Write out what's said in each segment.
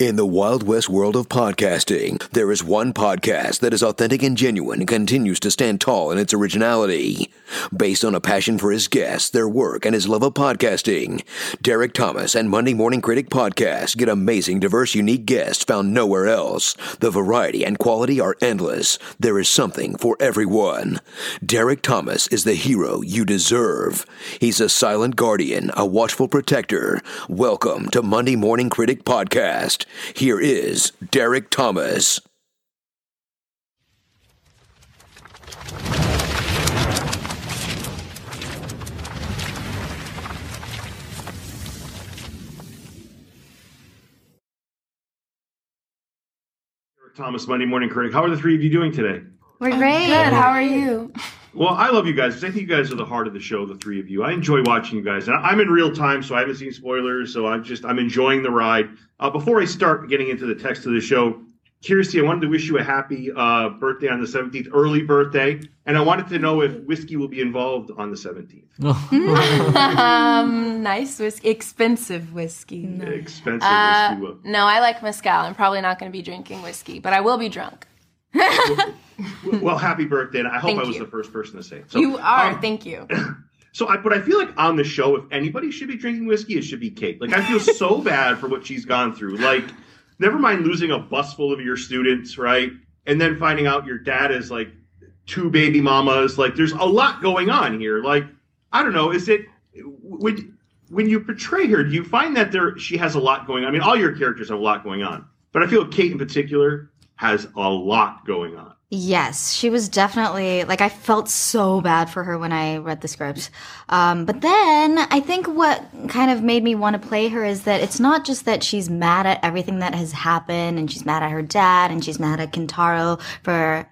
In the Wild West world of podcasting, there is one podcast that is authentic and genuine and continues to stand tall in its originality. Based on a passion for his guests, their work, and his love of podcasting, Derek Thomas and Monday Morning Critic Podcast get amazing, diverse, unique guests found nowhere else. The variety and quality are endless. There is something for everyone. Derek Thomas is the hero you deserve. He's a silent guardian, a watchful protector. Welcome to Monday Morning Critic Podcast. Here is Derek Thomas. Derek Thomas, Monday Morning Critic. How are the three of you doing today? We're great. Good. How are you? Well, I love you guys because I think you guys are the heart of the show, the three of you. I enjoy watching you guys. And I'm in real time, so I haven't seen spoilers, so I'm just I'm enjoying the ride. Uh, before I start getting into the text of the show, Kiersey, I wanted to wish you a happy uh, birthday on the 17th, early birthday, and I wanted to know if whiskey will be involved on the 17th. um, nice whiskey, expensive whiskey. Expensive Uh, whiskey. will- no, I like mezcal. I'm probably not going to be drinking whiskey, but I will be drunk. Well, happy birthday, and I hope Thank I was you. the first person to say it. So, you are. um, Thank you. So, I, but I feel like on the show, if anybody should be drinking whiskey, it should be Cate. Like, I feel so bad for what she's gone through. Like, never mind losing a bus full of your students, right? And then finding out your dad is like two baby mamas. Like, there's a lot going on here. Like, I don't know. Is it when when you portray her? Do you find that there she has a lot going on? I mean, all your characters have a lot going on, but I feel Cate in particular has a lot going on. Yes, she was definitely like I felt so bad for her when I read the script. Um, but then I think what kind of made me want to play her is that it's not just that she's mad at everything that has happened and she's mad at her dad and she's mad at Kentaro for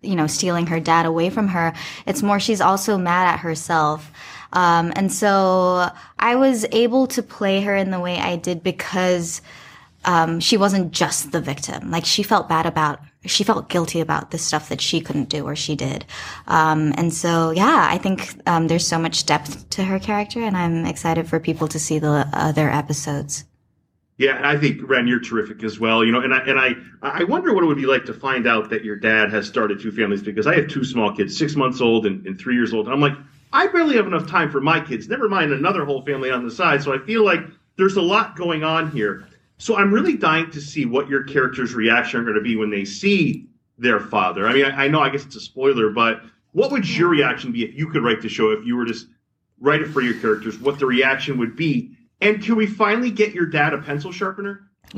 you know stealing her dad away from her. It's more she's also mad at herself. Um, and so I was able to play her in the way I did because um, she wasn't just the victim. Like she felt bad about, she felt guilty about the stuff that she couldn't do or she did. Um, and so, yeah, I think um, there's so much depth to her character, and I'm excited for people to see the other episodes. Yeah, and I think Ren, you're terrific as well. You know, and I and I I wonder what it would be like to find out that your dad has started two families because I have two small kids, six months old and, and three years old, and I'm like, I barely have enough time for my kids. Never mind another whole family on the side. So I feel like there's a lot going on here. So I'm really dying to see what your characters' reaction are going to be when they see their father. I mean, I, I know, I guess it's a spoiler, but what would your reaction be if you could write the show? If you were to write it for your characters, what the reaction would be? And can we finally get your dad a pencil sharpener?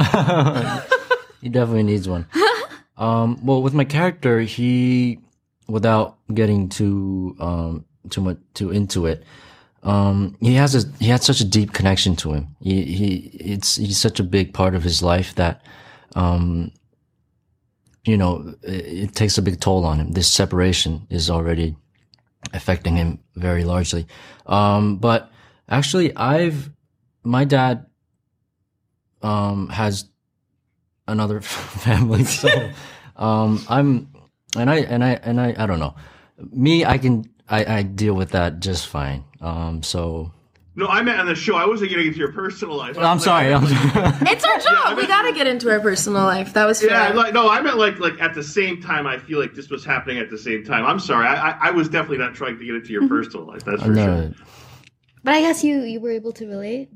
he definitely needs one. um, well, with my character, he, without getting too um too much too into it, um, he has a he had such a deep connection to him. He he it's he's such a big part of his life that, um, you know, it, it takes a big toll on him. This separation is already affecting him very largely. Um, but actually, I've my dad um has another family so um i'm and i and i and i i don't know me i can i i deal with that just fine um so No, I meant on the show. I wasn't getting into your personal life. I i'm was sorry Like, I'm It's our job. we got to get into our personal life. That was fair. yeah, like no, I meant like like at the same time. I feel like this was happening at the same time. I'm sorry. I I, I was definitely not trying to get into your personal life. That's for sure. But I guess you you were able to relate.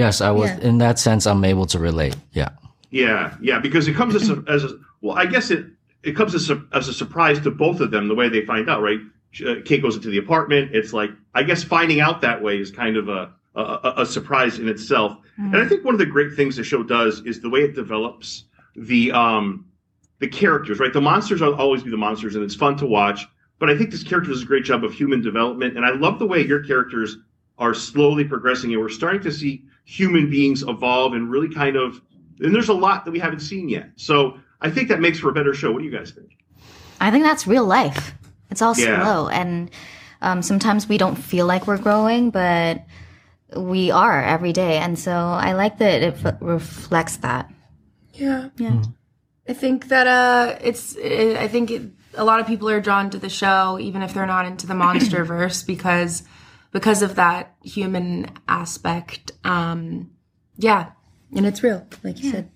yes i was Yeah. in that sense i'm able to relate yeah Yeah, yeah, because it comes as a, as a well. I guess it it comes as a, as a surprise to both of them the way they find out. Right, Cate goes into the apartment. It's like I guess finding out that way is kind of a a, a surprise in itself. And I think one of the great things the show does is the way it develops the um the characters. Right, the monsters will always be the monsters, and it's fun to watch. But I think this character does a great job of human development, and I love the way your characters are slowly progressing, and we're starting to see human beings evolve and really kind of and there's a lot that we haven't seen yet. So I think that makes for a better show. What do you guys think? I think that's real life. It's all Yeah. slow, and um, sometimes we don't feel like we're growing, but we are every day. And so I like that it f- reflects that. Yeah. Yeah. I think that uh, it's. It, I think it, a lot of people are drawn to the show, even if they're not into the monster verse, because because of that human aspect. Um, yeah, and it's real, like you said.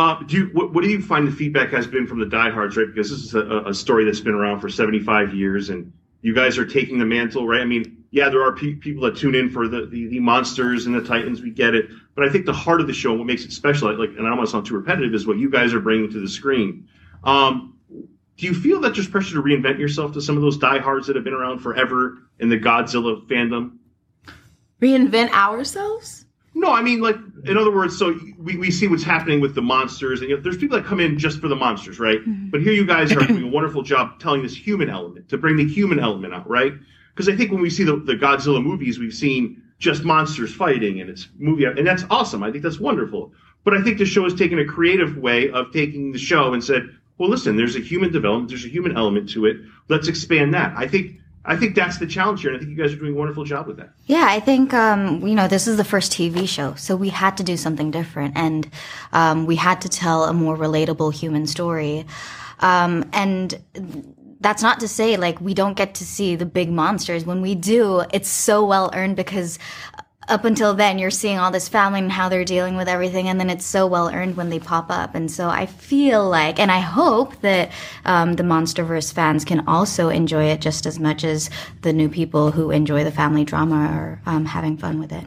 Uh, do you, what, what do you find the feedback has been from the diehards, right? Because this is a, a story that's been around for 75 years, and you guys are taking the mantle, right? I mean, yeah, there are pe- people that tune in for the, the, the monsters and the titans. We get it, but I think the heart of the show, what makes it special, like, and I don't want to sound too repetitive, is what you guys are bringing to the screen. Um, do you feel that there's pressure to reinvent yourself to some of those diehards that have been around forever in the Godzilla fandom? Reinvent ourselves? No, I mean, like, in other words, so we, we see what's happening with the monsters, and you know, there's people that come in just for the monsters, right? Mm-hmm. But here you guys are doing a wonderful job telling this human element, to bring the human element out, right? Because I think when we see the, the Godzilla movies, we've seen just monsters fighting, and it's movie, and that's awesome. I think that's wonderful. But I think the show has taken a creative way of taking the show and said, well, listen, there's a human development, there's a human element to it. Let's expand that. I think I think that's the challenge here, and I think you guys are doing a wonderful job with that. Yeah, I think um, you know this is the first TV show, so we had to do something different, and um, we had to tell a more relatable human story. Um, and that's not to say like we don't get to see the big monsters. When we do, it's so well earned because up until then you're seeing all this family and how they're dealing with everything and then it's so well earned when they pop up and so i feel like and i hope that um, the monsterverse fans can also enjoy it just as much as the new people who enjoy the family drama are um, having fun with it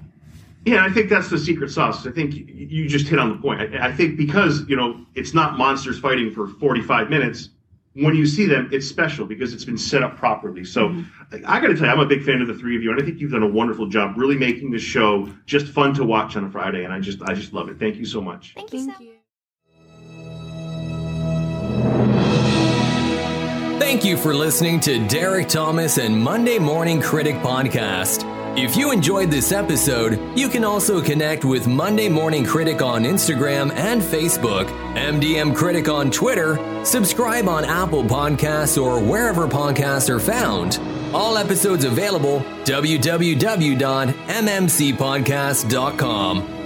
yeah, I think that's the secret sauce. I think you just hit on the point. I, I think because you know it's not monsters fighting for 45 minutes when you see them, it's special because it's been set up properly. So mm-hmm. I got to tell you, I'm a big fan of the three of you, and I think you've done a wonderful job really making the show just fun to watch on a Friday. And I just, I just love it. Thank you so much. Thank you. Thank you. Thank you for listening to Derek Thomas and Monday Morning Critic Podcast. If you enjoyed this episode, you can also connect with Monday Morning Critic on Instagram and Facebook, MDM Critic on Twitter, subscribe on Apple Podcasts or wherever podcasts are found. All episodes available www.mmcpodcast.com.